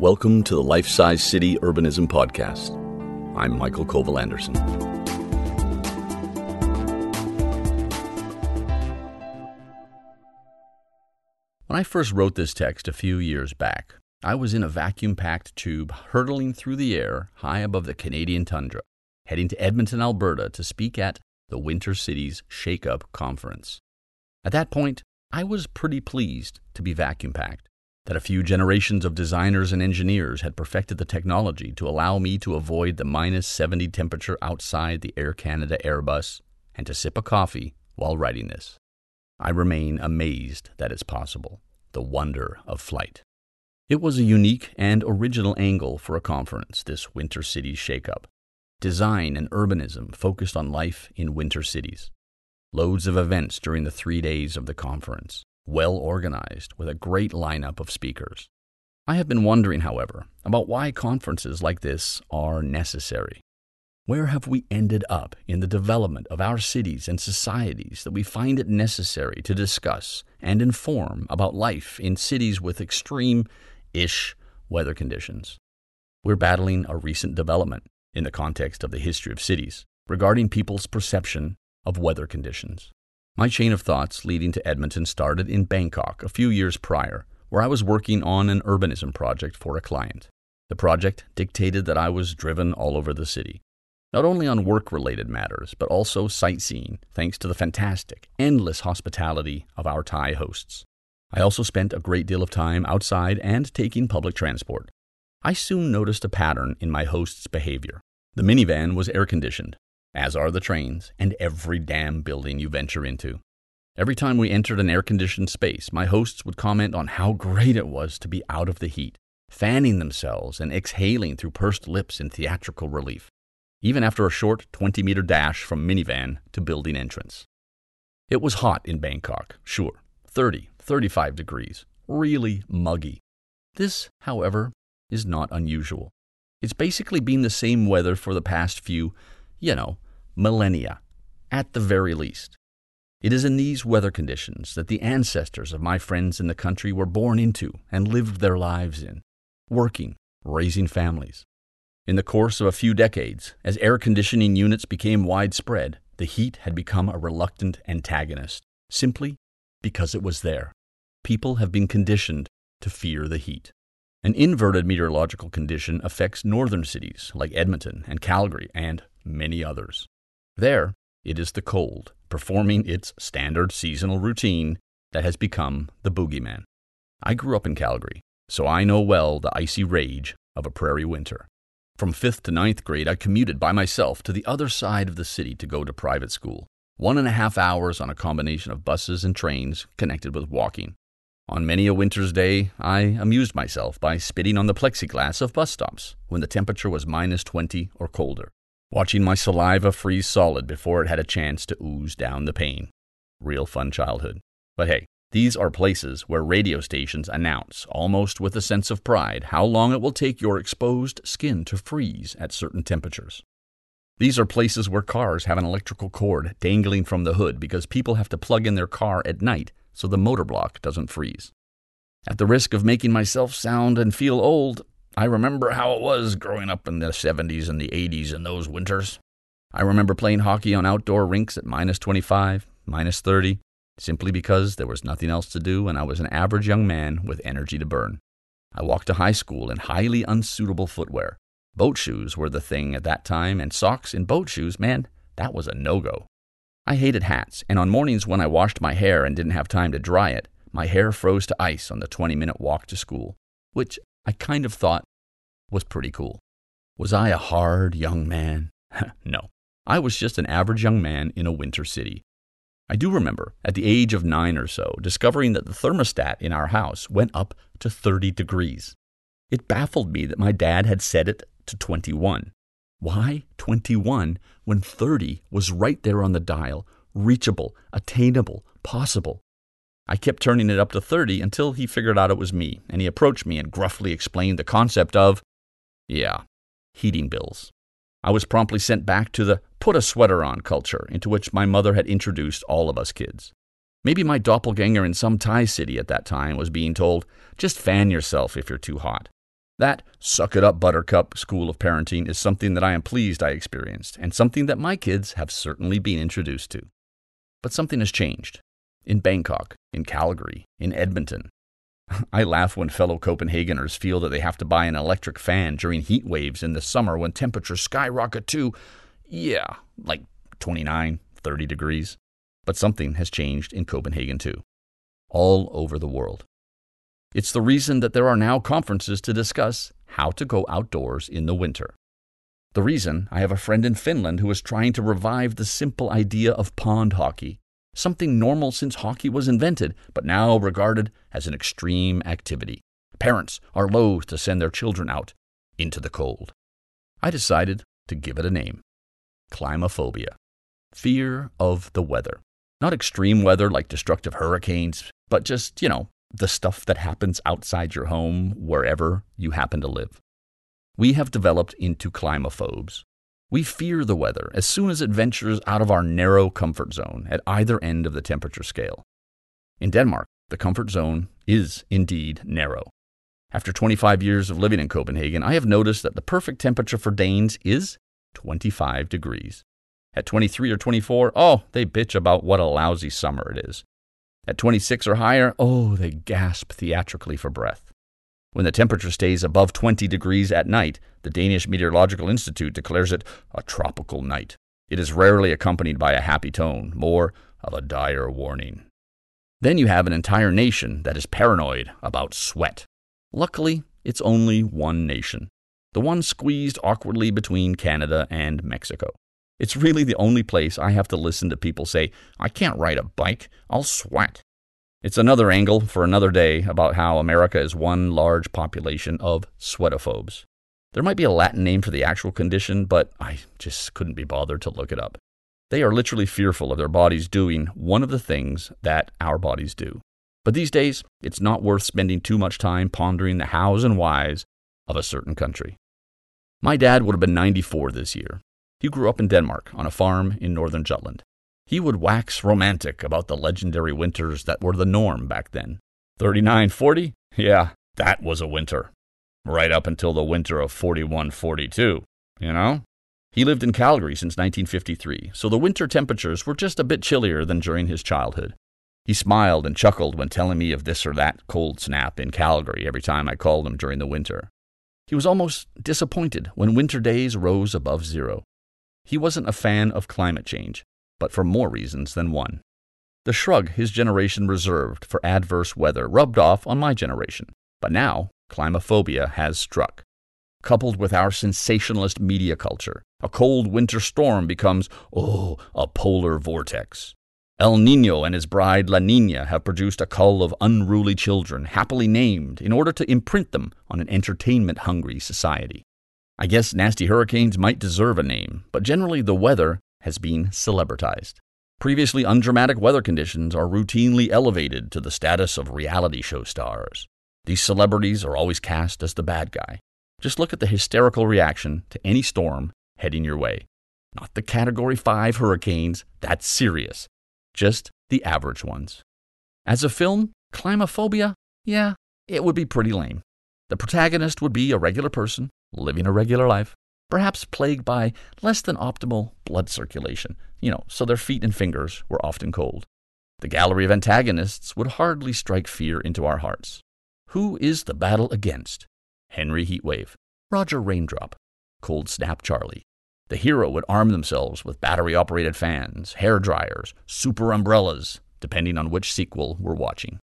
Welcome to the Life Size City Urbanism Podcast. I'm Mikael Colville-Andersen. When I first wrote this text a few years back, I was in a vacuum packed tube hurtling through the air high above the Canadian tundra, heading to Edmonton, Alberta to speak at the Winter Cities Shake Up Conference. At that point, I was pretty pleased to be vacuum packed that a few generations of designers and engineers had perfected the technology to allow me to avoid the minus 70 temperature outside the Air Canada Airbus and to sip a coffee while writing this. I remain amazed that it's possible, the wonder of flight. It was a unique and original angle for a conference, this Winter Cities Shakeup. Design and urbanism focused on life in winter cities. Loads of events during the three days of the conference well organized, with a great lineup of speakers. I have been wondering, however, about why conferences like this are necessary. Where have we ended up in the development of our cities and societies that we find it necessary to discuss and inform about life in cities with extreme ish weather conditions? We're battling a recent development in the context of the history of cities regarding people's perception of weather conditions. My chain of thoughts leading to Edmonton started in Bangkok a few years prior, where I was working on an urbanism project for a client. The project dictated that I was driven all over the city, not only on work related matters, but also sightseeing, thanks to the fantastic, endless hospitality of our Thai hosts. I also spent a great deal of time outside and taking public transport. I soon noticed a pattern in my host's behavior. The minivan was air conditioned, as are the trains and every damn building you venture into. Every time we entered an air conditioned space, my hosts would comment on how great it was to be out of the heat, fanning themselves and exhaling through pursed lips in theatrical relief, even after a short 20 meter dash from minivan to building entrance. It was hot in Bangkok, sure, 30, 35 degrees, really muggy. This, however, is not unusual. It's basically been the same weather for the past few, you know, millennia, at the very least. It is in these weather conditions that the ancestors of my friends in the country were born into and lived their lives in, working, raising families. In the course of a few decades, as air conditioning units became widespread, the heat had become a reluctant antagonist, simply because it was there. People have been conditioned to fear the heat. An inverted meteorological condition affects northern cities like Edmonton and Calgary and many others. There, it is the cold, performing its standard seasonal routine, that has become the boogeyman. I grew up in Calgary, so I know well the icy rage of a prairie winter. From fifth to ninth grade, I commuted by myself to the other side of the city to go to private school. One and a half hours on a combination of buses and trains connected with walking. On many a winter's day, I amused myself by spitting on the plexiglass of bus stops when the temperature was minus 20 or colder watching my saliva freeze solid before it had a chance to ooze down the pane. Real fun childhood. But hey, these are places where radio stations announce, almost with a sense of pride, how long it will take your exposed skin to freeze at certain temperatures. These are places where cars have an electrical cord dangling from the hood because people have to plug in their car at night so the motor block doesn't freeze. At the risk of making myself sound and feel old, I remember how it was growing up in the 70s and the 80s in those winters. I remember playing hockey on outdoor rinks at minus 25, minus 30, simply because there was nothing else to do and I was an average young man with energy to burn. I walked to high school in highly unsuitable footwear. Boat shoes were the thing at that time, and socks in boat shoes, man, that was a no go. I hated hats, and on mornings when I washed my hair and didn't have time to dry it, my hair froze to ice on the 20 minute walk to school, which I kind of thought was pretty cool. Was I a hard young man? no. I was just an average young man in a winter city. I do remember, at the age of nine or so, discovering that the thermostat in our house went up to 30 degrees. It baffled me that my dad had set it to 21. Why 21 when 30 was right there on the dial, reachable, attainable, possible? I kept turning it up to 30 until he figured out it was me, and he approached me and gruffly explained the concept of, yeah, heating bills. I was promptly sent back to the put a sweater on culture into which my mother had introduced all of us kids. Maybe my doppelganger in some Thai city at that time was being told, just fan yourself if you're too hot. That suck it up, buttercup school of parenting is something that I am pleased I experienced, and something that my kids have certainly been introduced to. But something has changed. In Bangkok, in Calgary, in Edmonton. I laugh when fellow Copenhageners feel that they have to buy an electric fan during heat waves in the summer when temperatures skyrocket to, yeah, like 29, 30 degrees. But something has changed in Copenhagen too, all over the world. It's the reason that there are now conferences to discuss how to go outdoors in the winter. The reason I have a friend in Finland who is trying to revive the simple idea of pond hockey, something normal since hockey was invented, but now regarded as an extreme activity. Parents are loath to send their children out into the cold. I decided to give it a name climaphobia, fear of the weather. Not extreme weather like destructive hurricanes, but just, you know, the stuff that happens outside your home, wherever you happen to live. We have developed into climaphobes. We fear the weather as soon as it ventures out of our narrow comfort zone at either end of the temperature scale. In Denmark, the comfort zone is indeed narrow. After 25 years of living in Copenhagen, I have noticed that the perfect temperature for Danes is 25 degrees. At 23 or 24, oh, they bitch about what a lousy summer it is. At 26 or higher, oh, they gasp theatrically for breath. When the temperature stays above 20 degrees at night, the Danish Meteorological Institute declares it a tropical night. It is rarely accompanied by a happy tone, more of a dire warning. Then you have an entire nation that is paranoid about sweat. Luckily, it's only one nation, the one squeezed awkwardly between Canada and Mexico. It's really the only place I have to listen to people say, I can't ride a bike, I'll sweat. It's another angle for another day about how America is one large population of sweatophobes. There might be a Latin name for the actual condition, but I just couldn't be bothered to look it up. They are literally fearful of their bodies doing one of the things that our bodies do. But these days, it's not worth spending too much time pondering the hows and whys of a certain country. My dad would have been 94 this year, he grew up in Denmark on a farm in northern Jutland. He would wax romantic about the legendary winters that were the norm back then. 39, 40? Yeah, that was a winter. Right up until the winter of 41, 42, you know? He lived in Calgary since 1953, so the winter temperatures were just a bit chillier than during his childhood. He smiled and chuckled when telling me of this or that cold snap in Calgary every time I called him during the winter. He was almost disappointed when winter days rose above zero. He wasn't a fan of climate change, but for more reasons than one. The shrug his generation reserved for adverse weather rubbed off on my generation, but now climaphobia has struck. Coupled with our sensationalist media culture, a cold winter storm becomes, oh, a polar vortex. El Nino and his bride La Nina have produced a cull of unruly children, happily named, in order to imprint them on an entertainment hungry society. I guess nasty hurricanes might deserve a name, but generally the weather has been celebritized. Previously undramatic weather conditions are routinely elevated to the status of reality show stars. These celebrities are always cast as the bad guy. Just look at the hysterical reaction to any storm heading your way. Not the Category 5 hurricanes, that's serious. Just the average ones. As a film, Climaphobia, yeah, it would be pretty lame. The protagonist would be a regular person living a regular life, perhaps plagued by less than optimal blood circulation, you know, so their feet and fingers were often cold. The gallery of antagonists would hardly strike fear into our hearts. Who is the battle against? Henry Heatwave, Roger Raindrop, Cold Snap Charlie. The hero would arm themselves with battery operated fans, hair dryers, super umbrellas, depending on which sequel we're watching.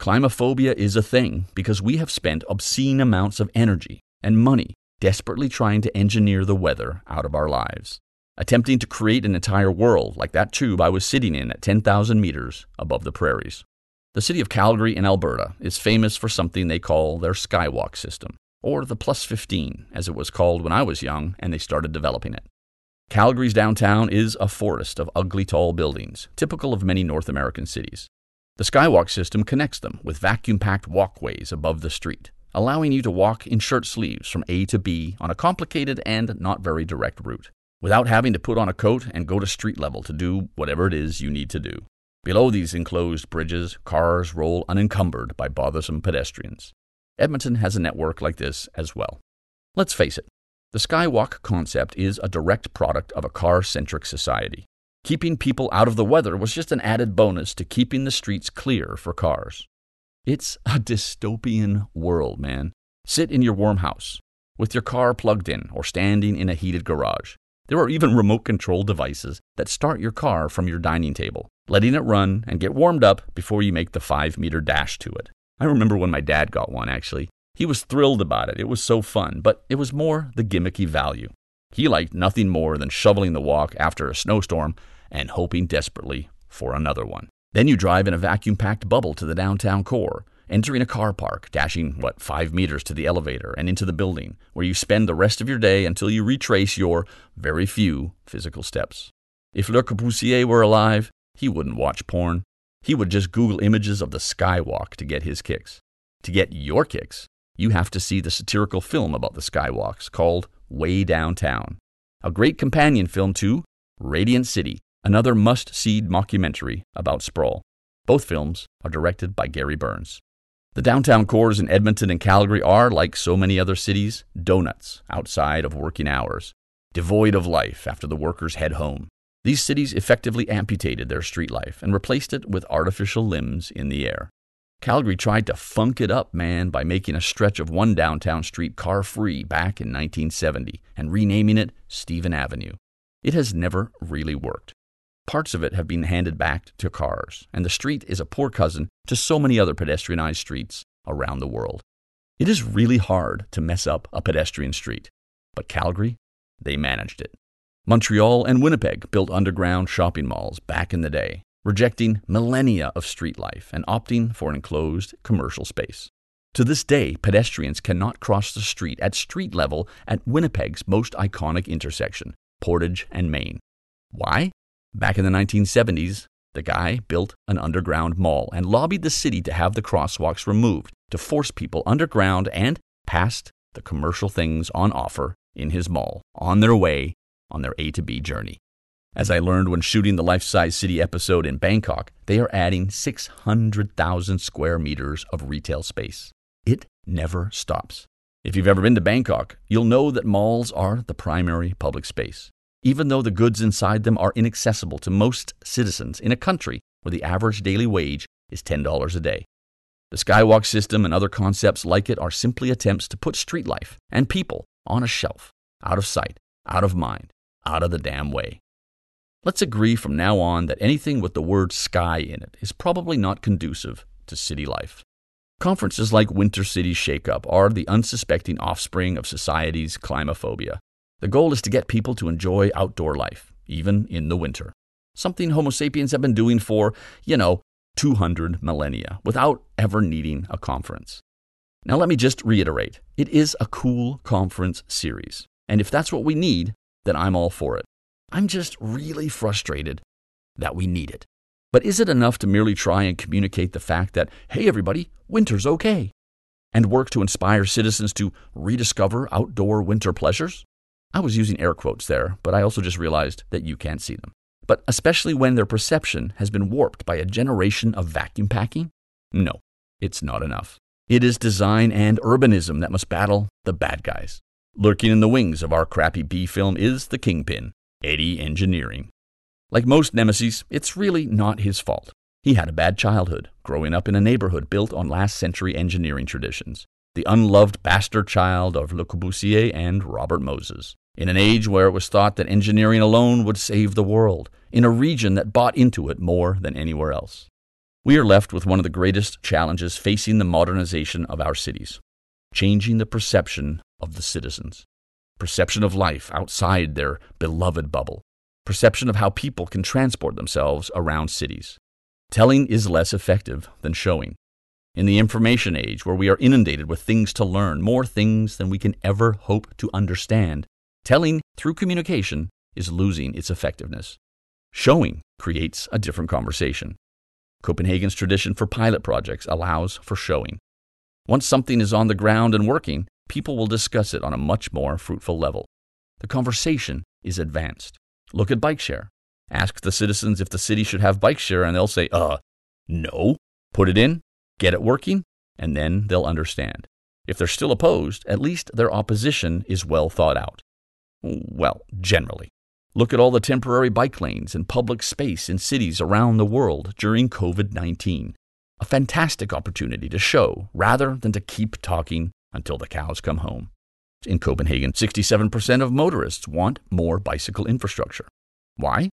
Climaphobia is a thing because we have spent obscene amounts of energy and money desperately trying to engineer the weather out of our lives, attempting to create an entire world like that tube I was sitting in at 10,000 meters above the prairies. The city of Calgary in Alberta is famous for something they call their skywalk system, or the Plus 15, as it was called when I was young and they started developing it. Calgary's downtown is a forest of ugly tall buildings, typical of many North American cities. The skywalk system connects them with vacuum packed walkways above the street, allowing you to walk in shirt sleeves from A to B on a complicated and not very direct route, without having to put on a coat and go to street level to do whatever it is you need to do. Below these enclosed bridges, cars roll unencumbered by bothersome pedestrians. Edmonton has a network like this as well. Let's face it, the Skywalk concept is a direct product of a car centric society. Keeping people out of the weather was just an added bonus to keeping the streets clear for cars. It's a dystopian world, man. Sit in your warm house, with your car plugged in or standing in a heated garage. There are even remote control devices that start your car from your dining table, letting it run and get warmed up before you make the five meter dash to it. I remember when my dad got one, actually. He was thrilled about it. It was so fun, but it was more the gimmicky value. He liked nothing more than shoveling the walk after a snowstorm and hoping desperately for another one. Then you drive in a vacuum packed bubble to the downtown core, entering a car park, dashing, what, five meters to the elevator and into the building, where you spend the rest of your day until you retrace your very few physical steps. If Le Corbusier were alive, he wouldn't watch porn. He would just Google images of the skywalk to get his kicks. To get your kicks, you have to see the satirical film about the skywalks called Way Downtown. A great companion film to Radiant City, another must see mockumentary about sprawl. Both films are directed by Gary Burns. The downtown cores in Edmonton and Calgary are, like so many other cities, donuts outside of working hours, devoid of life after the workers head home. These cities effectively amputated their street life and replaced it with artificial limbs in the air. Calgary tried to funk it up, man, by making a stretch of one downtown street car free back in 1970 and renaming it Stephen Avenue. It has never really worked. Parts of it have been handed back to cars, and the street is a poor cousin to so many other pedestrianized streets around the world. It is really hard to mess up a pedestrian street, but Calgary, they managed it. Montreal and Winnipeg built underground shopping malls back in the day, rejecting millennia of street life and opting for an enclosed commercial space. To this day, pedestrians cannot cross the street at street level at Winnipeg's most iconic intersection, Portage and Main. Why? Back in the 1970s, the guy built an underground mall and lobbied the city to have the crosswalks removed to force people underground and past the commercial things on offer in his mall on their way on their A to B journey. As I learned when shooting the Life Size City episode in Bangkok, they are adding 600,000 square meters of retail space. It never stops. If you've ever been to Bangkok, you'll know that malls are the primary public space, even though the goods inside them are inaccessible to most citizens in a country where the average daily wage is $10 a day. The Skywalk system and other concepts like it are simply attempts to put street life and people on a shelf, out of sight, out of mind, out of the damn way. Let's agree from now on that anything with the word sky in it is probably not conducive to city life. Conferences like Winter City Shakeup are the unsuspecting offspring of society's climaphobia. The goal is to get people to enjoy outdoor life, even in the winter. Something Homo sapiens have been doing for, you know, 200 millennia without ever needing a conference. Now, let me just reiterate it is a cool conference series. And if that's what we need, then I'm all for it. I'm just really frustrated that we need it. But is it enough to merely try and communicate the fact that, hey, everybody, winter's okay? And work to inspire citizens to rediscover outdoor winter pleasures? I was using air quotes there, but I also just realized that you can't see them. But especially when their perception has been warped by a generation of vacuum packing? No, it's not enough. It is design and urbanism that must battle the bad guys. Lurking in the wings of our crappy B film is the kingpin, Eddie Engineering. Like most nemesis, it's really not his fault. He had a bad childhood, growing up in a neighborhood built on last century engineering traditions, the unloved bastard child of Le Corbusier and Robert Moses. In an age where it was thought that engineering alone would save the world, in a region that bought into it more than anywhere else. We are left with one of the greatest challenges facing the modernization of our cities changing the perception of the citizens, perception of life outside their beloved bubble, perception of how people can transport themselves around cities. Telling is less effective than showing. In the information age, where we are inundated with things to learn, more things than we can ever hope to understand, telling through communication is losing its effectiveness. Showing creates a different conversation. Copenhagen's tradition for pilot projects allows for showing. Once something is on the ground and working, people will discuss it on a much more fruitful level. The conversation is advanced. Look at bike share. Ask the citizens if the city should have bike share, and they'll say, uh, no. Put it in, get it working, and then they'll understand. If they're still opposed, at least their opposition is well thought out. Well, generally. Look at all the temporary bike lanes and public space in cities around the world during COVID 19. A fantastic opportunity to show rather than to keep talking until the cows come home. In Copenhagen, 67% of motorists want more bicycle infrastructure. Why?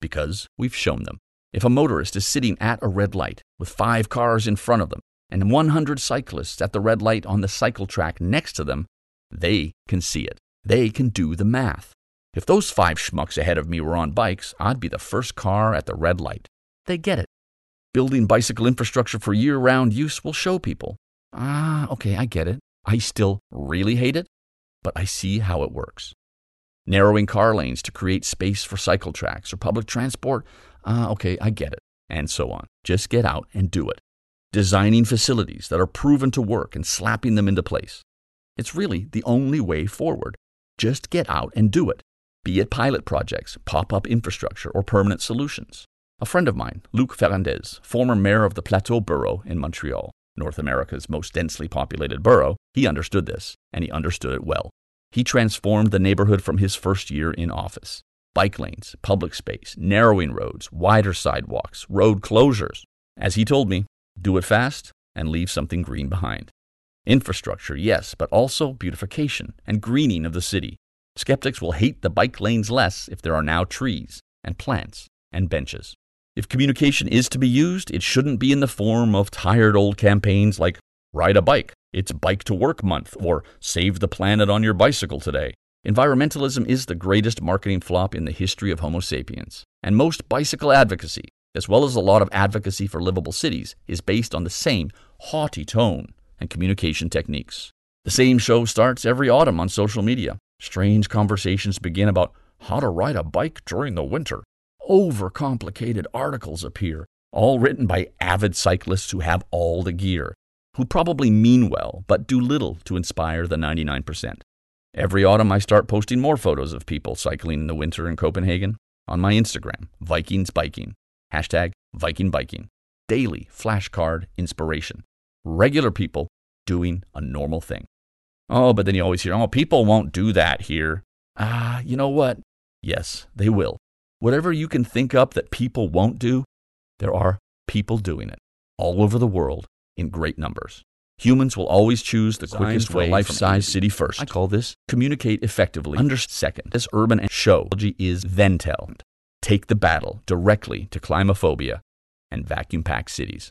Because we've shown them. If a motorist is sitting at a red light with five cars in front of them and 100 cyclists at the red light on the cycle track next to them, they can see it. They can do the math. If those five schmucks ahead of me were on bikes, I'd be the first car at the red light. They get it. Building bicycle infrastructure for year round use will show people. Ah, okay, I get it. I still really hate it, but I see how it works. Narrowing car lanes to create space for cycle tracks or public transport. Ah, okay, I get it. And so on. Just get out and do it. Designing facilities that are proven to work and slapping them into place. It's really the only way forward. Just get out and do it be it pilot projects, pop up infrastructure, or permanent solutions. A friend of mine, Luc Ferrandez, former mayor of the Plateau Borough in Montreal, North America's most densely populated borough, he understood this, and he understood it well. He transformed the neighborhood from his first year in office. Bike lanes, public space, narrowing roads, wider sidewalks, road closures. As he told me, do it fast and leave something green behind. Infrastructure, yes, but also beautification and greening of the city. Skeptics will hate the bike lanes less if there are now trees and plants and benches. If communication is to be used, it shouldn't be in the form of tired old campaigns like Ride a Bike, it's Bike to Work Month, or Save the Planet on Your Bicycle Today. Environmentalism is the greatest marketing flop in the history of Homo sapiens, and most bicycle advocacy, as well as a lot of advocacy for livable cities, is based on the same haughty tone and communication techniques. The same show starts every autumn on social media. Strange conversations begin about how to ride a bike during the winter. Overcomplicated articles appear, all written by avid cyclists who have all the gear, who probably mean well but do little to inspire the 99%. Every autumn, I start posting more photos of people cycling in the winter in Copenhagen on my Instagram, Vikings Biking, hashtag Viking Biking, daily flashcard inspiration, regular people doing a normal thing. Oh, but then you always hear, oh, people won't do that here. Ah, you know what? Yes, they will. Whatever you can think up that people won't do, there are people doing it all over the world in great numbers. Humans will always choose the quickest way to life size city first. I call this communicate effectively under second. This urban and show is then tell. Take the battle directly to climaphobia and vacuum packed cities.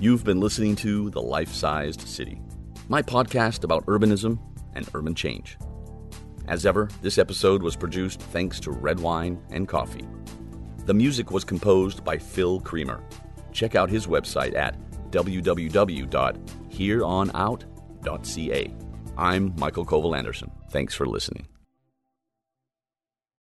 You've been listening to The Life Sized City, my podcast about urbanism and urban change. As ever, this episode was produced thanks to red wine and coffee. The music was composed by Phil Creamer. Check out his website at www.hereonout.ca. I'm Mikael Colville-Andersen. Thanks for listening.